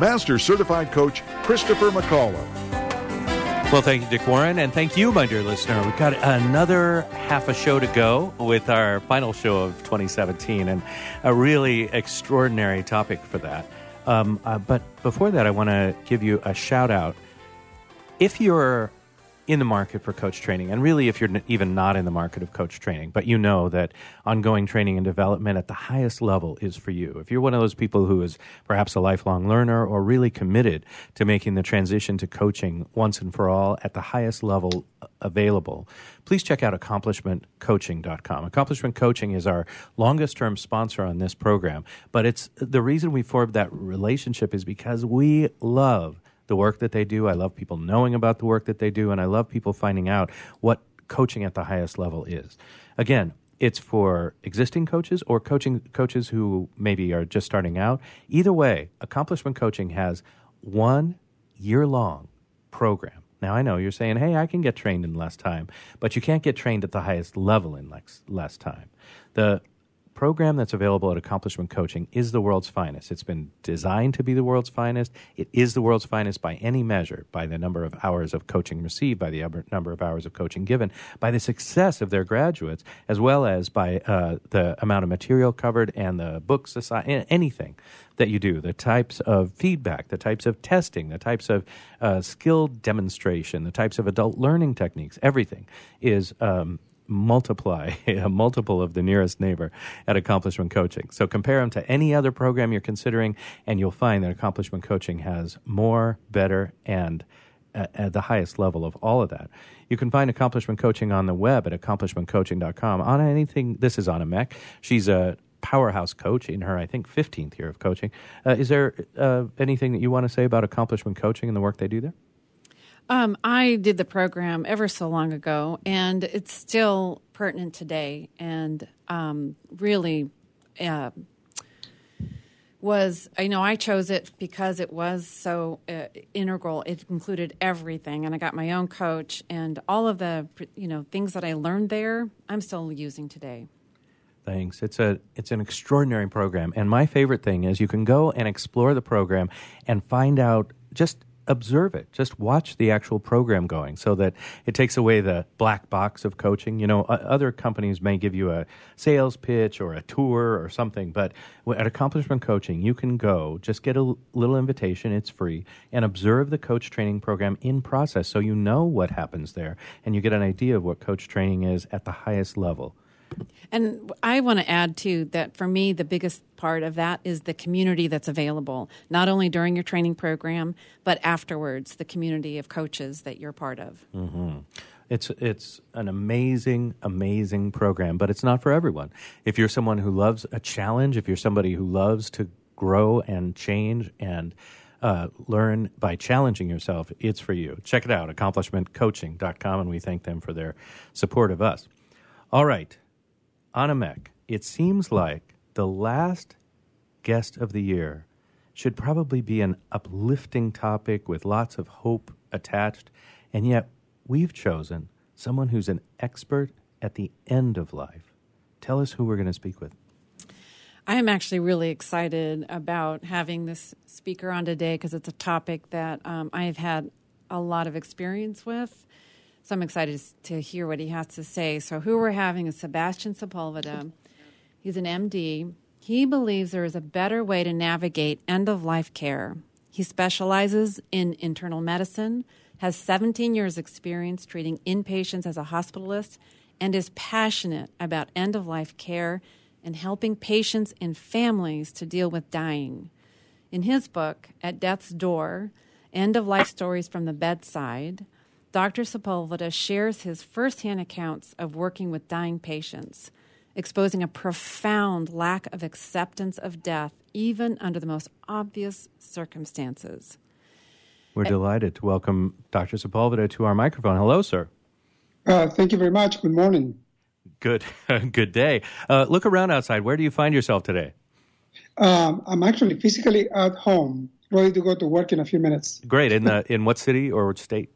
Master Certified Coach Christopher McCullough. Well, thank you, Dick Warren, and thank you, my dear listener. We've got another half a show to go with our final show of 2017, and a really extraordinary topic for that. Um, uh, but before that, I want to give you a shout out. If you're in the market for coach training, and really if you're even not in the market of coach training, but you know that ongoing training and development at the highest level is for you. If you're one of those people who is perhaps a lifelong learner or really committed to making the transition to coaching once and for all at the highest level available, please check out accomplishmentcoaching.com. Accomplishment Coaching is our longest term sponsor on this program, but it's the reason we formed that relationship is because we love the work that they do. I love people knowing about the work that they do, and I love people finding out what coaching at the highest level is. Again, it's for existing coaches or coaching coaches who maybe are just starting out. Either way, Accomplishment Coaching has one year long program. Now I know you're saying, "Hey, I can get trained in less time," but you can't get trained at the highest level in less, less time. The program that's available at Accomplishment Coaching is the world's finest. It's been designed to be the world's finest. It is the world's finest by any measure, by the number of hours of coaching received, by the number- of hours of coaching given, by the success of their graduates, as well as by uh, the amount of material covered and the books, anything that you do, the types of feedback, the types of testing, the types of uh, skill demonstration, the types of adult learning techniques, everything is um, multiply a multiple of the nearest neighbor at accomplishment coaching. So compare them to any other program you're considering and you'll find that accomplishment coaching has more better and at, at the highest level of all of that. You can find accomplishment coaching on the web at accomplishmentcoaching.com on anything this is on a mech she's a powerhouse coach in her i think 15th year of coaching. Uh, is there uh, anything that you want to say about accomplishment coaching and the work they do there Um, I did the program ever so long ago, and it's still pertinent today. And um, really, uh, was I know I chose it because it was so uh, integral. It included everything, and I got my own coach, and all of the you know things that I learned there. I'm still using today. Thanks. It's a it's an extraordinary program, and my favorite thing is you can go and explore the program and find out just observe it. Just watch the actual program going so that it takes away the black box of coaching. You know other companies may give you a sales pitch or a tour or something but at accomplishment coaching you can go just get a little invitation it's free and observe the coach training program in process so you know what happens there and you get an idea of what coach training is at the highest level And I want to add too that for me, the biggest part of that is the community that's available, not only during your training program, but afterwards, the community of coaches that you're part of. It's it's an amazing, amazing program, but it's not for everyone. If you're someone who loves a challenge, if you're somebody who loves to grow and change and uh, learn by challenging yourself, it's for you. Check it out, accomplishmentcoaching.com, and we thank them for their support of us. All right, Anamek, it seems like the last guest of the year should probably be an uplifting topic with lots of hope attached, and yet we've chosen someone who's an expert at the end of life. Tell us who we're going to speak with. I am actually really excited about having this speaker on today because it's a topic that um, I have had a lot of experience with. So I'm excited to hear what he has to say. So, who we're having is Sebastian Sepulveda. He's an MD. He believes there is a better way to navigate end of life care. He specializes in internal medicine, has 17 years' experience treating inpatients as a hospitalist, and is passionate about end of life care and helping patients and families to deal with dying. In his book, At Death's Door End of Life Stories from the Bedside, Dr. Sepulveda shares his firsthand accounts of working with dying patients, exposing a profound lack of acceptance of death, even under the most obvious circumstances. We're delighted to welcome Dr. Sepulveda to our microphone. Hello, sir. Uh, thank you very much. Good morning. Good, good day. Uh, look around outside. Where do you find yourself today? Um, I'm actually physically at home, ready to go to work in a few minutes. Great. In the in what city or what state?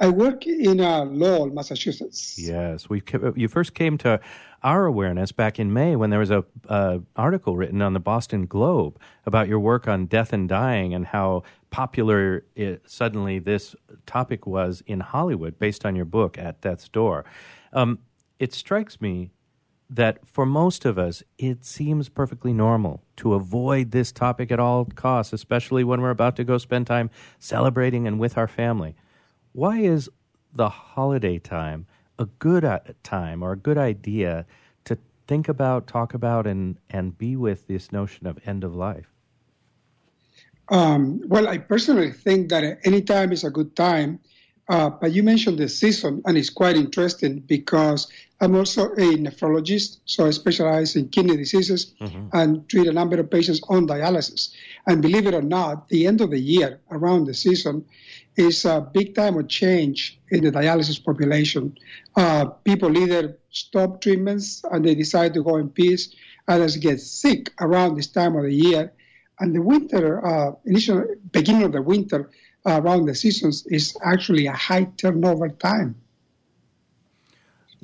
I work in uh, Lowell, Massachusetts. Yes, we you first came to our awareness back in May when there was a uh, article written on the Boston Globe about your work on death and dying and how popular it, suddenly this topic was in Hollywood based on your book at Death's Door. Um, it strikes me that for most of us, it seems perfectly normal to avoid this topic at all costs, especially when we're about to go spend time celebrating and with our family. Why is the holiday time a good uh, time or a good idea to think about, talk about, and, and be with this notion of end of life? Um, well, I personally think that any time is a good time. Uh, but you mentioned the season, and it's quite interesting because I'm also a nephrologist, so I specialize in kidney diseases mm-hmm. and treat a number of patients on dialysis. And believe it or not, the end of the year, around the season, is a big time of change in the dialysis population. Uh, people either stop treatments and they decide to go in peace, others get sick around this time of the year. And the winter, uh, initial beginning of the winter, around the seasons is actually a high turnover time.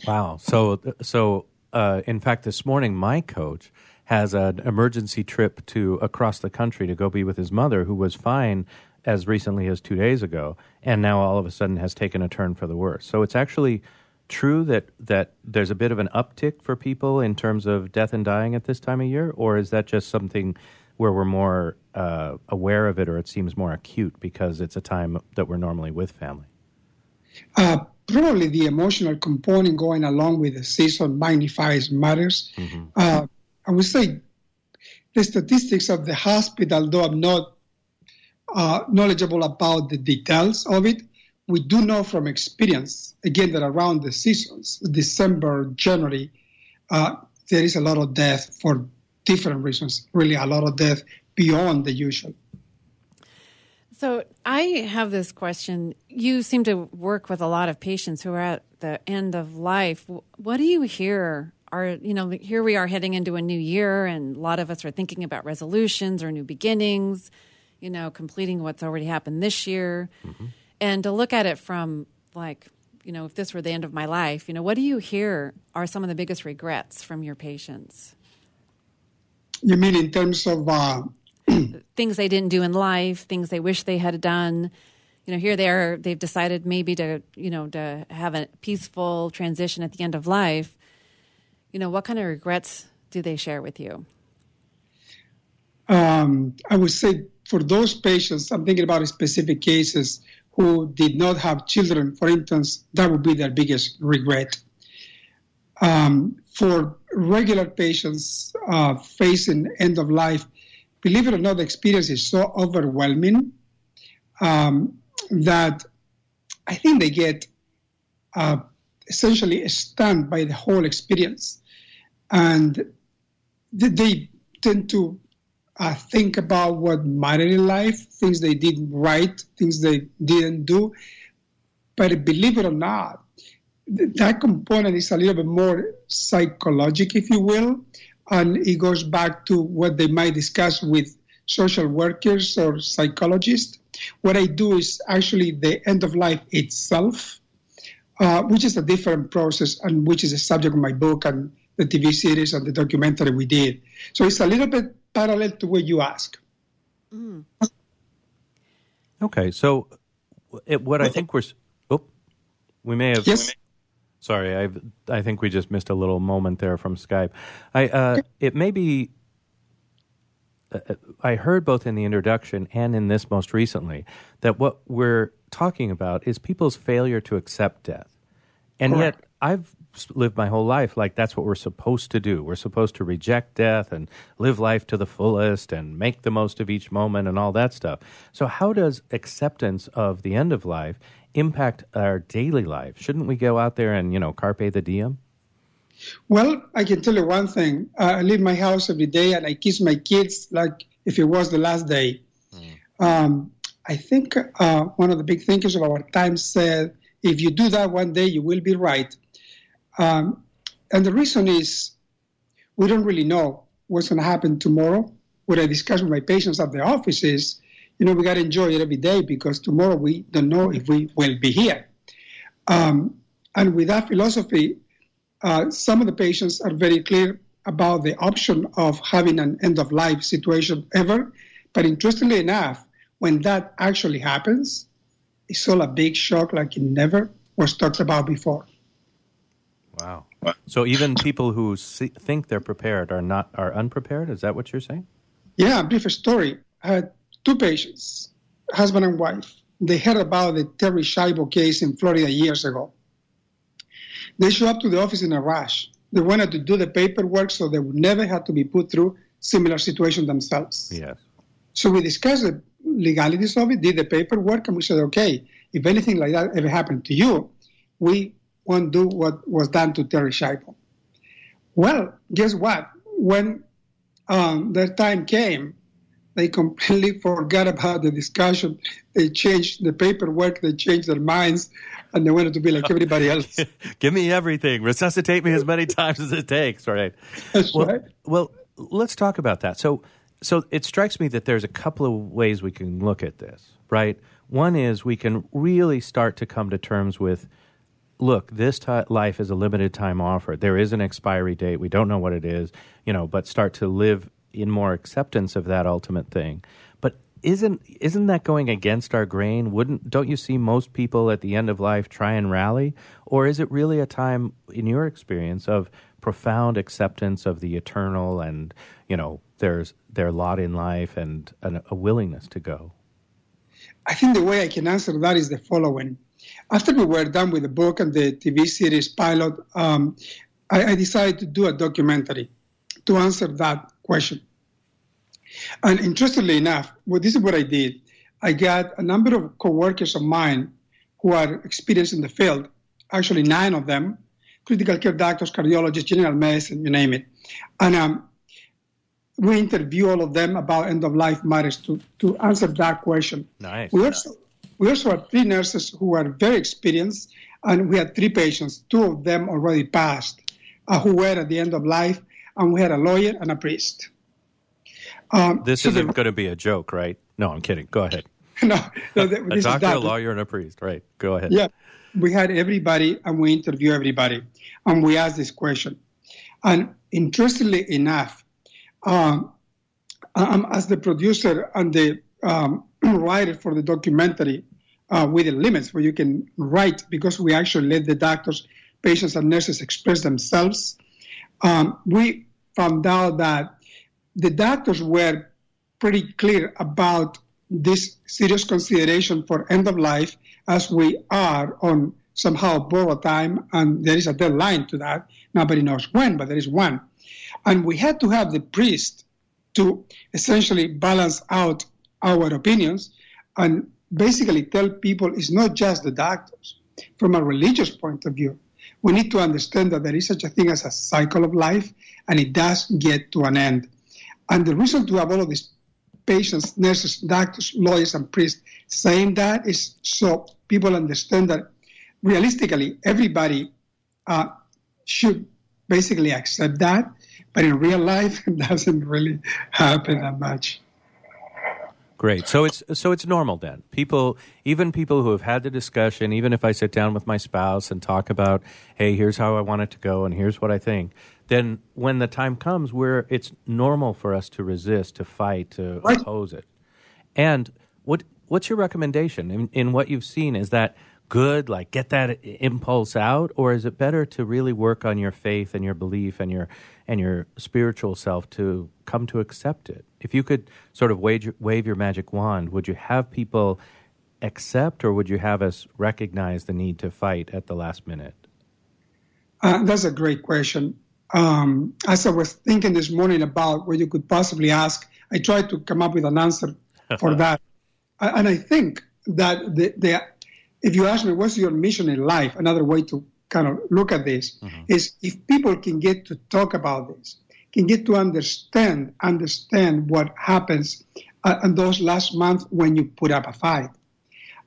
Wow. So, so uh, in fact, this morning, my coach has an emergency trip to across the country to go be with his mother, who was fine as recently as two days ago, and now all of a sudden has taken a turn for the worse. So it's actually true that that there's a bit of an uptick for people in terms of death and dying at this time of year, or is that just something where we're more uh, aware of it or it seems more acute because it's a time that we're normally with family? Uh, probably the emotional component going along with the season magnifies matters. Mm-hmm. Uh, I would say the statistics of the hospital, though I'm not uh, knowledgeable about the details of it, we do know from experience, again, that around the seasons, December, January, uh, there is a lot of death for different reasons, really a lot of death beyond the usual. So I have this question. You seem to work with a lot of patients who are at the end of life. What do you hear? Are you know here we are heading into a new year, and a lot of us are thinking about resolutions or new beginnings. You know, completing what's already happened this year, mm-hmm. and to look at it from like you know, if this were the end of my life, you know, what do you hear are some of the biggest regrets from your patients? You mean in terms of uh, things they didn't do in life, things they wish they had done? You know, here they are. They've decided maybe to you know to have a peaceful transition at the end of life. You know, what kind of regrets do they share with you? Um, I would say for those patients, I'm thinking about specific cases who did not have children, for instance, that would be their biggest regret. Um, for regular patients uh, facing end of life, believe it or not, the experience is so overwhelming um, that I think they get uh, essentially stunned by the whole experience. And they tend to uh, think about what mattered in life, things they did right, things they didn't do. But believe it or not, that component is a little bit more psychological, if you will, and it goes back to what they might discuss with social workers or psychologists. What I do is actually the end of life itself, uh, which is a different process and which is the subject of my book and the TV series and the documentary we did. So it's a little bit parallel to what you ask. Mm. Okay, so it, what I think we're oh, we may have yes. Sorry, I I think we just missed a little moment there from Skype. I uh, it may be. Uh, uh, I heard both in the introduction and in this most recently that what we're talking about is people's failure to accept death, and Correct. yet I've lived my whole life like that's what we're supposed to do. We're supposed to reject death and live life to the fullest and make the most of each moment and all that stuff. So, how does acceptance of the end of life impact our daily life? Shouldn't we go out there and, you know, carpe the diem? Well, I can tell you one thing. Uh, I leave my house every day and I kiss my kids like if it was the last day. Mm. Um, I think uh, one of the big thinkers of our time said, if you do that one day, you will be right. Um, and the reason is we don't really know what's going to happen tomorrow. What I discuss with my patients at the office is, you know, we got to enjoy it every day because tomorrow we don't know if we will be here. Um, and with that philosophy, uh, some of the patients are very clear about the option of having an end of life situation ever. But interestingly enough, when that actually happens, it's all a big shock like it never was talked about before. Wow. So even people who see, think they're prepared are not are unprepared. Is that what you're saying? Yeah, brief story. I had two patients, husband and wife. They heard about the Terri Schiavo case in Florida years ago. They show up to the office in a rush. They wanted to do the paperwork so they would never have to be put through similar situation themselves. Yes. So we discussed the legalities of it, did the paperwork, and we said, okay, if anything like that ever happened to you, we won't do what was done to Terri Schiavo. Well, guess what? When um, their time came, they completely forgot about the discussion. They changed the paperwork, they changed their minds, and they wanted to be like everybody else. Give me everything. Resuscitate me as many times as it takes. Right. That's well, right. well, let's talk about that. So, so it strikes me that there's a couple of ways we can look at this. Right. One is we can really start to come to terms with look, this t- life is a limited time offer. There is an expiry date. We don't know what it is, you know, but start to live in more acceptance of that ultimate thing. But isn't isn't that going against our grain? Wouldn't don't you see most people at the end of life try and rally, or is it really a time in your experience of profound acceptance of the eternal and you know there's their lot in life and an, a willingness to go? I think the way I can answer that is the following. After we were done with the book and the TV series pilot, um, I, I decided to do a documentary to answer that question. And interestingly enough, well, this is what I did. I got a number of coworkers of mine who are experienced in the field, actually nine of them, critical care doctors, cardiologists, general medicine, you name it. And um, we interview all of them about end of life matters to, to answer that question. Nice. We also, we also had three nurses who were very experienced, and we had three patients. Two of them already passed, uh, who were at the end of life, and we had a lawyer and a priest. Um, This so isn't the- going to be a joke, right? No, I'm kidding. Go ahead. no, no, th- A doctor, a lawyer, and a priest. Right. Go ahead. Yeah, we had everybody and we interview everybody and we asked this question. And interestingly enough, um, um, as the producer and the um, writer for the documentary, uh, with the limits where you can write because we actually let the doctors, patients, and nurses express themselves. Um, we found out that the doctors were pretty clear about this serious consideration for end of life as we are on somehow borrowed time and there is a deadline to that. Nobody knows when, but there is one. And we had to have the priest to essentially balance out our opinions and basically tell people it's not just the doctors. From a religious point of view, we need to understand that there is such a thing as a cycle of life and it does get to an end. And the reason to have all of these patients, nurses, doctors, lawyers, and priests saying that is so people understand that realistically everybody uh, should basically accept that, but in real life it doesn't really happen that much. Great. So it's so it's normal then. People, even people who have had the discussion, even if I sit down with my spouse and talk about, hey, here's how I want it to go, and here's what I think. Then when the time comes where it's normal for us to resist, to fight, to Right. oppose it. And what what's your recommendation in, in what you've seen? Is that good? Like get that impulse out, or is it better to really work on your faith and your belief and your and your spiritual self to come to accept it? If you could sort of wave your, wave your magic wand, would you have people accept, or would you have us recognize the need to fight at the last minute? Uh, that's a great question. Um, as I was thinking this morning about what you could possibly ask, I tried to come up with an answer for that. And I think that the, the, if you ask me, what's your mission in life? Another way to kind of look at this is if people can get to talk about this, can get to understand understand what happens uh, and those last months when you put up a fight.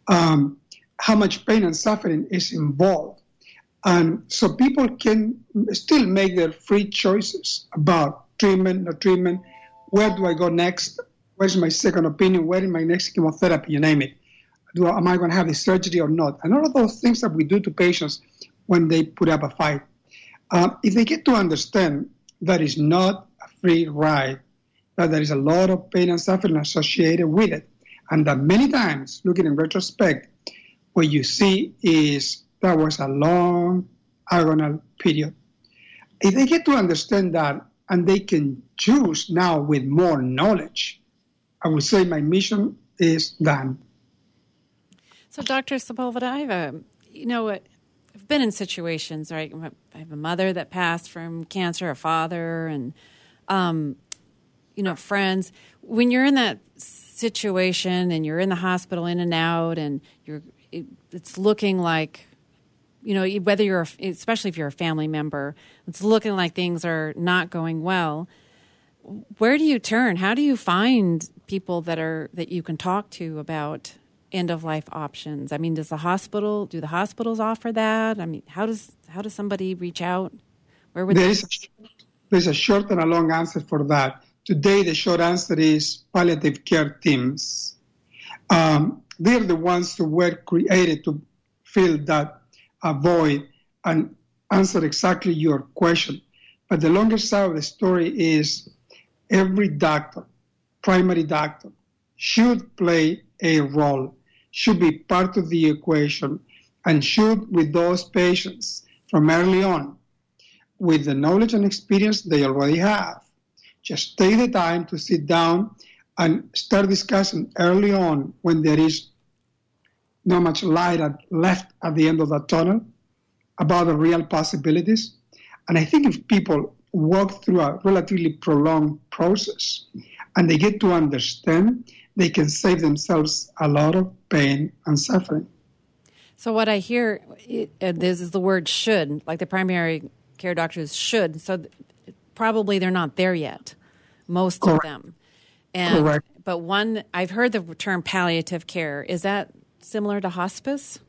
Um, how much pain and suffering is involved. And so people can still make their free choices about treatment, no treatment, where do I go next, where's my second opinion, where is my next chemotherapy, you name it. Do, am I going to have the surgery or not? And all of those things that we do to patients when they put up a fight. Uh, if they get to understand that it's not a free ride, that there is a lot of pain and suffering associated with it, and that many times, looking in retrospect, what you see is that was a long agonal period. If they get to understand that and they can choose now with more knowledge, I would say my mission is done. So, Dr. Sepulveda, I have a, you know, I've been in situations, right? I have a mother that passed from cancer, a father, and, um, you know, friends. When you're in that situation and you're in the hospital in and out and you're it, it's looking like you know whether you're especially if you're a family member it's looking like things are not going well where do you turn how do you find people that are that you can talk to about end of life options? I mean does the hospital do the hospitals offer that? I mean how does how does somebody reach out? Where would there's, they- a, there's a short and a long answer for that. Today the short answer is palliative care teams. Um, they're the ones who were created to fill that uh, void and answer exactly your question. But the longer side of the story is every doctor, primary doctor, should play a role, should be part of the equation, and should, with those patients from early on, with the knowledge and experience they already have, just take the time to sit down and start discussing early on when there is not much light left at the end of the tunnel about the real possibilities. And I think if people walk through a relatively prolonged process and they get to understand, they can save themselves a lot of pain and suffering. So, what I hear uh, this is the word should, like the primary care doctors should. So, probably they're not there yet, most Correct. of them. And, Correct. But one, I've heard the term palliative care. Is that similar to hospice?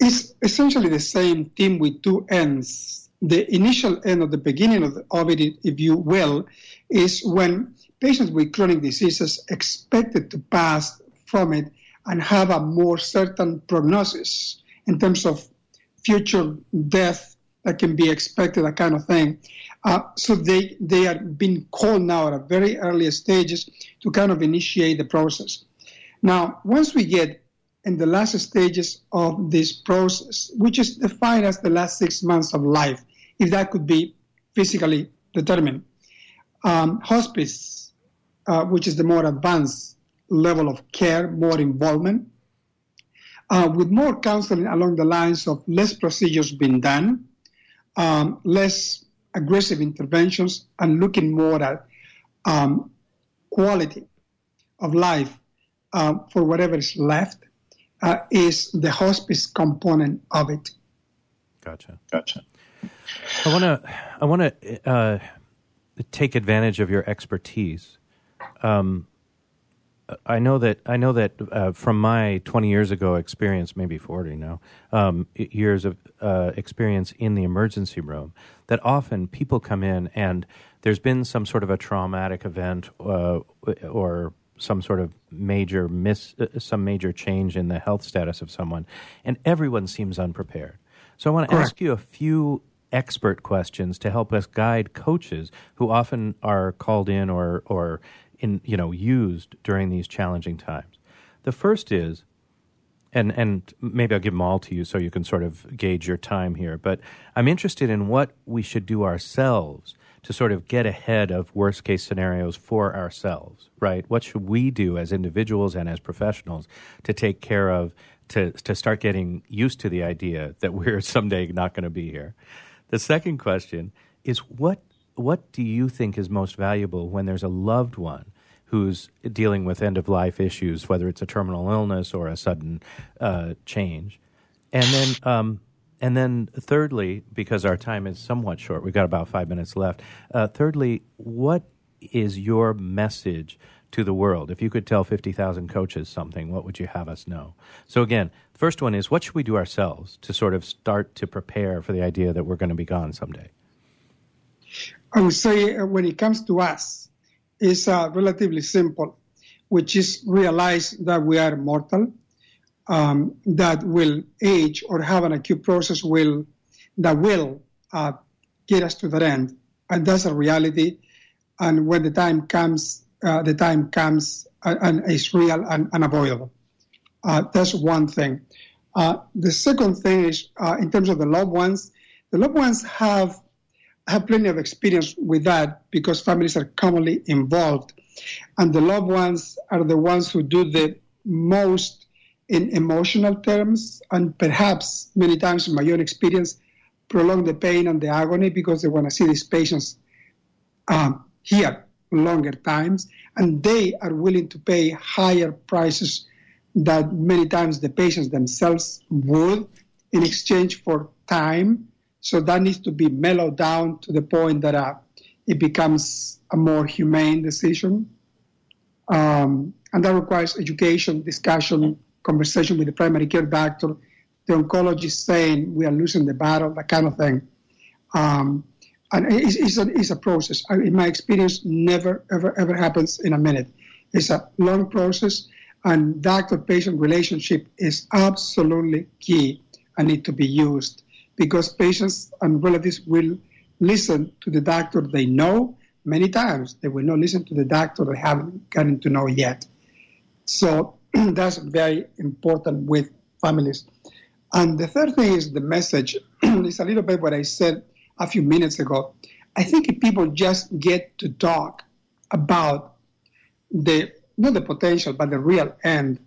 It's essentially the same thing with two ends. The initial end or the beginning of, the, of it, if you will, is when patients with chronic diseases expected to pass from it and have a more certain prognosis in terms of future death that can be expected, that kind of thing. Uh, so they they are being called now at a very early stages to kind of initiate the process. Now, once we get in the last stages of this process, which is defined as the last six months of life, if that could be physically determined, um, hospice, uh, which is the more advanced level of care, more involvement, uh, with more counseling along the lines of less procedures being done, um, less aggressive interventions and looking more at um, quality of life uh, for whatever is left uh, is the hospice component of it. Gotcha. Gotcha. I want to I want to uh, take advantage of your expertise. Um, I know that I know that uh, from my 20 years ago experience, maybe 40 now, um, years of uh, experience in the emergency room, that often people come in and there's been some sort of a traumatic event uh, or some sort of major miss, uh, some major change in the health status of someone, and everyone seems unprepared. So I want to ask you a few expert questions to help us guide coaches who often are called in or or in you know used during these challenging times. The first is, and and maybe I'll give them all to you so you can sort of gauge your time here. But I'm interested in what we should do ourselves to sort of get ahead of worst case scenarios for ourselves. Right? What should we do as individuals and as professionals to take care of to to start getting used to the idea that we're someday not going to be here? The second question is what what do you think is most valuable when there's a loved one who's dealing with end of life issues, whether it's a terminal illness or a sudden uh, change? And then, um, and then, thirdly, because our time is somewhat short, we've got about five minutes left. Uh, thirdly, what is your message to the world? If you could tell 50,000 coaches something, what would you have us know? So, again, first one is what should we do ourselves to sort of start to prepare for the idea that we're going to be gone someday? I would say uh, when it comes to us, it's uh, relatively simple, which is realize that we are mortal, um, that will age or have an acute process will that will uh, get us to that end, and that's a reality. And when the time comes, uh, the time comes uh, and is real and unavoidable. Uh, that's one thing. Uh, the second thing is in terms of the loved ones, the loved ones have have plenty of experience with that because families are commonly involved. And the loved ones are the ones who do the most in emotional terms, and perhaps many times in my own experience, prolong the pain and the agony because they want to see these patients um, here longer times, and they are willing to pay higher prices that many times the patients themselves would in exchange for time so that needs to be mellowed down to the point that uh, it becomes a more humane decision. Um, and that requires education, discussion, conversation with the primary care doctor, the oncologist saying we are losing the battle, that kind of thing. Um, and it's, it's, a, it's a process. I, in my experience, never, ever, ever happens in a minute. It's a long process, and doctor-patient relationship is absolutely key and need to be used because patients and relatives will listen to the doctor they know many times. They will not listen to the doctor they haven't gotten to know yet. So that's very important with families. And the third thing is the message. it's a little bit what I said a few minutes ago. I think if people just get to talk about the not the potential but the real end,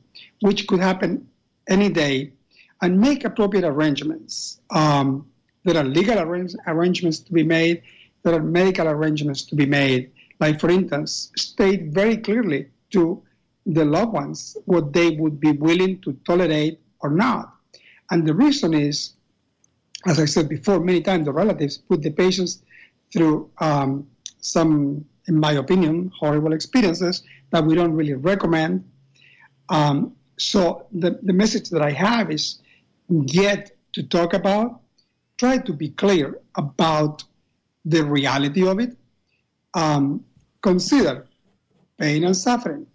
which could happen any day, and make appropriate arrangements. Um, there are legal arrange- arrangements to be made, there are medical arrangements to be made. Like, for instance, state very clearly to the loved ones what they would be willing to tolerate or not. And the reason is, as I said before, many times the relatives put the patients through um, some, in my opinion, horrible experiences that we don't really recommend. Um, so the, the message that I have is get to talk about, try to be clear about the reality of it, um, consider pain and suffering,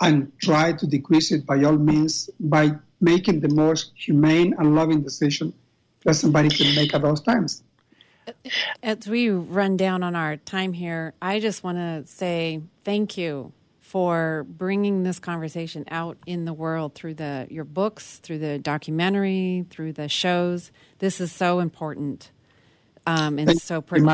and try to decrease it by all means by making the most humane and loving decision that somebody can make at those times. As we run down on our time here, I just want to say thank you for bringing this conversation out in the world through the your books, through the documentary, through the shows. This is so important um, and thank so pretty.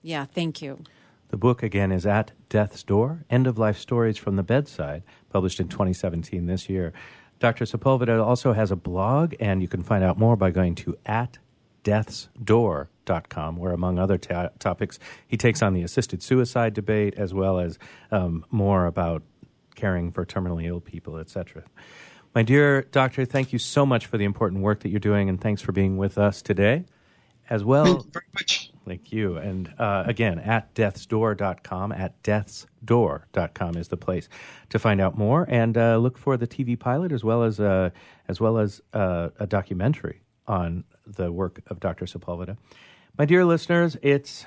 Yeah, thank you. The book again is at Death's Door: End of Life Stories from the Bedside, published in 2017 this year. Dr. Sepulveda also has a blog, and you can find out more by going to at deathsdoor.com, where, among other ta- topics, he takes on the assisted suicide debate as well as um, more about caring for terminally ill people, etc. My dear doctor, thank you so much for the important work that you're doing, and thanks for being with us today. As well, thank you very much. Thank you. And uh, again, at deathsdoor.com, at deathsdoor.com is the place to find out more and uh, look for the TV pilot as well as, uh, as, well as uh, a documentary on the work of Dr. Sepulveda. My dear listeners, it's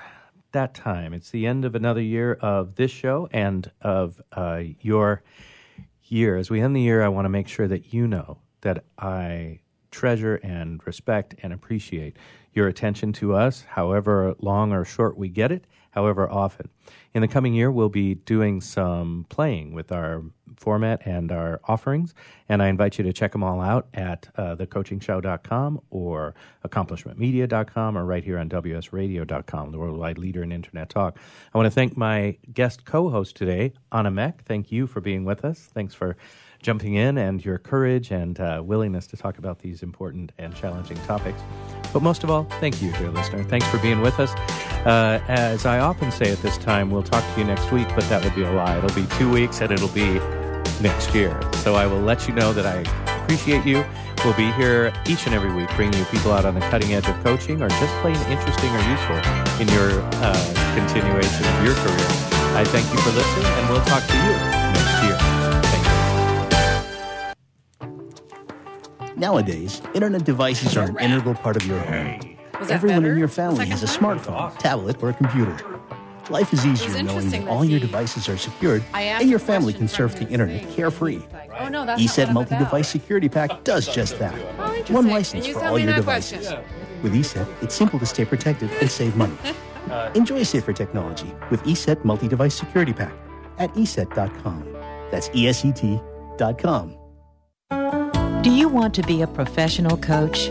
that time. It's the end of another year of this show and of uh, your year. As we end the year, I want to make sure that you know that I treasure and respect and appreciate your attention to us, however long or short we get it, however often. In the coming year, we'll be doing some playing with our format and our offerings, and I invite you to check them all out at uh, thecoachingshow.com or accomplishmentmedia.com or right here on WSRadio.com, the worldwide leader in Internet talk. I want to thank my guest co host today, Anna Meck. Thank you for being with us. Thanks for jumping in and your courage and uh, willingness to talk about these important and challenging topics. But most of all, thank you, dear listener. Thanks for being with us. Uh, as I often say at this time, we'll talk to you next week, but that would be a lie. It'll be two weeks and it'll be next year. So I will let you know that I appreciate you. We'll be here each and every week bringing you people out on the cutting edge of coaching or just plain interesting or useful in your uh, continuation of your career. I thank you for listening and we'll talk to you next year. Thank you. Nowadays, internet devices are an integral part of your home. Was Everyone better? in your family has a smartphone, tablet, or a computer. Life is easier knowing that that all your devices are secured and your family can surf the internet carefree. Oh no, that's ESET not what I'm Multi-Device. Security Pack does just that. Oh, One interesting. license for all your devices. question. With ESET, it's simple to stay protected and save money. Enjoy safer technology with ESET Multi-Device Security Pack at ESET.com. That's E ESET.com. Do you want to be a professional coach?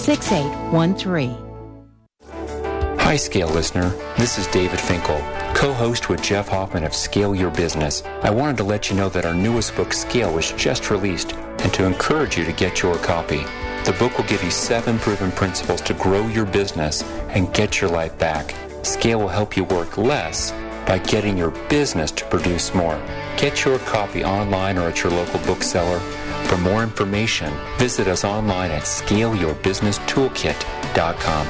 6813. Hi, Scale listener. This is David Finkel, co host with Jeff Hoffman of Scale Your Business. I wanted to let you know that our newest book, Scale, was just released and to encourage you to get your copy. The book will give you seven proven principles to grow your business and get your life back. Scale will help you work less by getting your business to produce more. Get your copy online or at your local bookseller. For more information, visit us online at scaleyourbusinesstoolkit.com.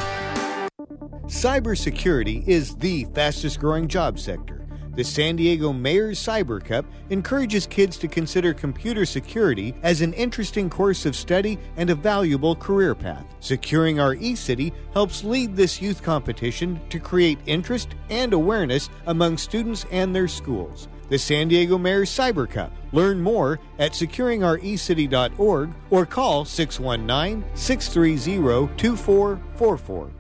Cybersecurity is the fastest growing job sector. The San Diego Mayor's Cyber Cup encourages kids to consider computer security as an interesting course of study and a valuable career path. Securing Our eCity helps lead this youth competition to create interest and awareness among students and their schools. The San Diego Mayor's Cyber Cup. Learn more at securingourecity.org or call 619 630 2444.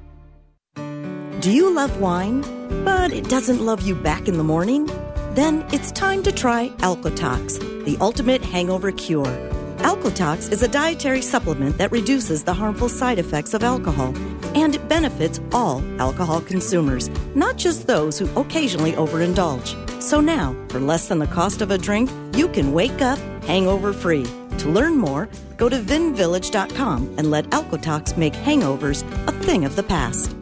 Do you love wine, but it doesn't love you back in the morning? Then it's time to try Alcotox, the ultimate hangover cure. Alcotox is a dietary supplement that reduces the harmful side effects of alcohol, and it benefits all alcohol consumers, not just those who occasionally overindulge. So now, for less than the cost of a drink, you can wake up hangover free. To learn more, go to vinvillage.com and let Alcotox make hangovers a thing of the past.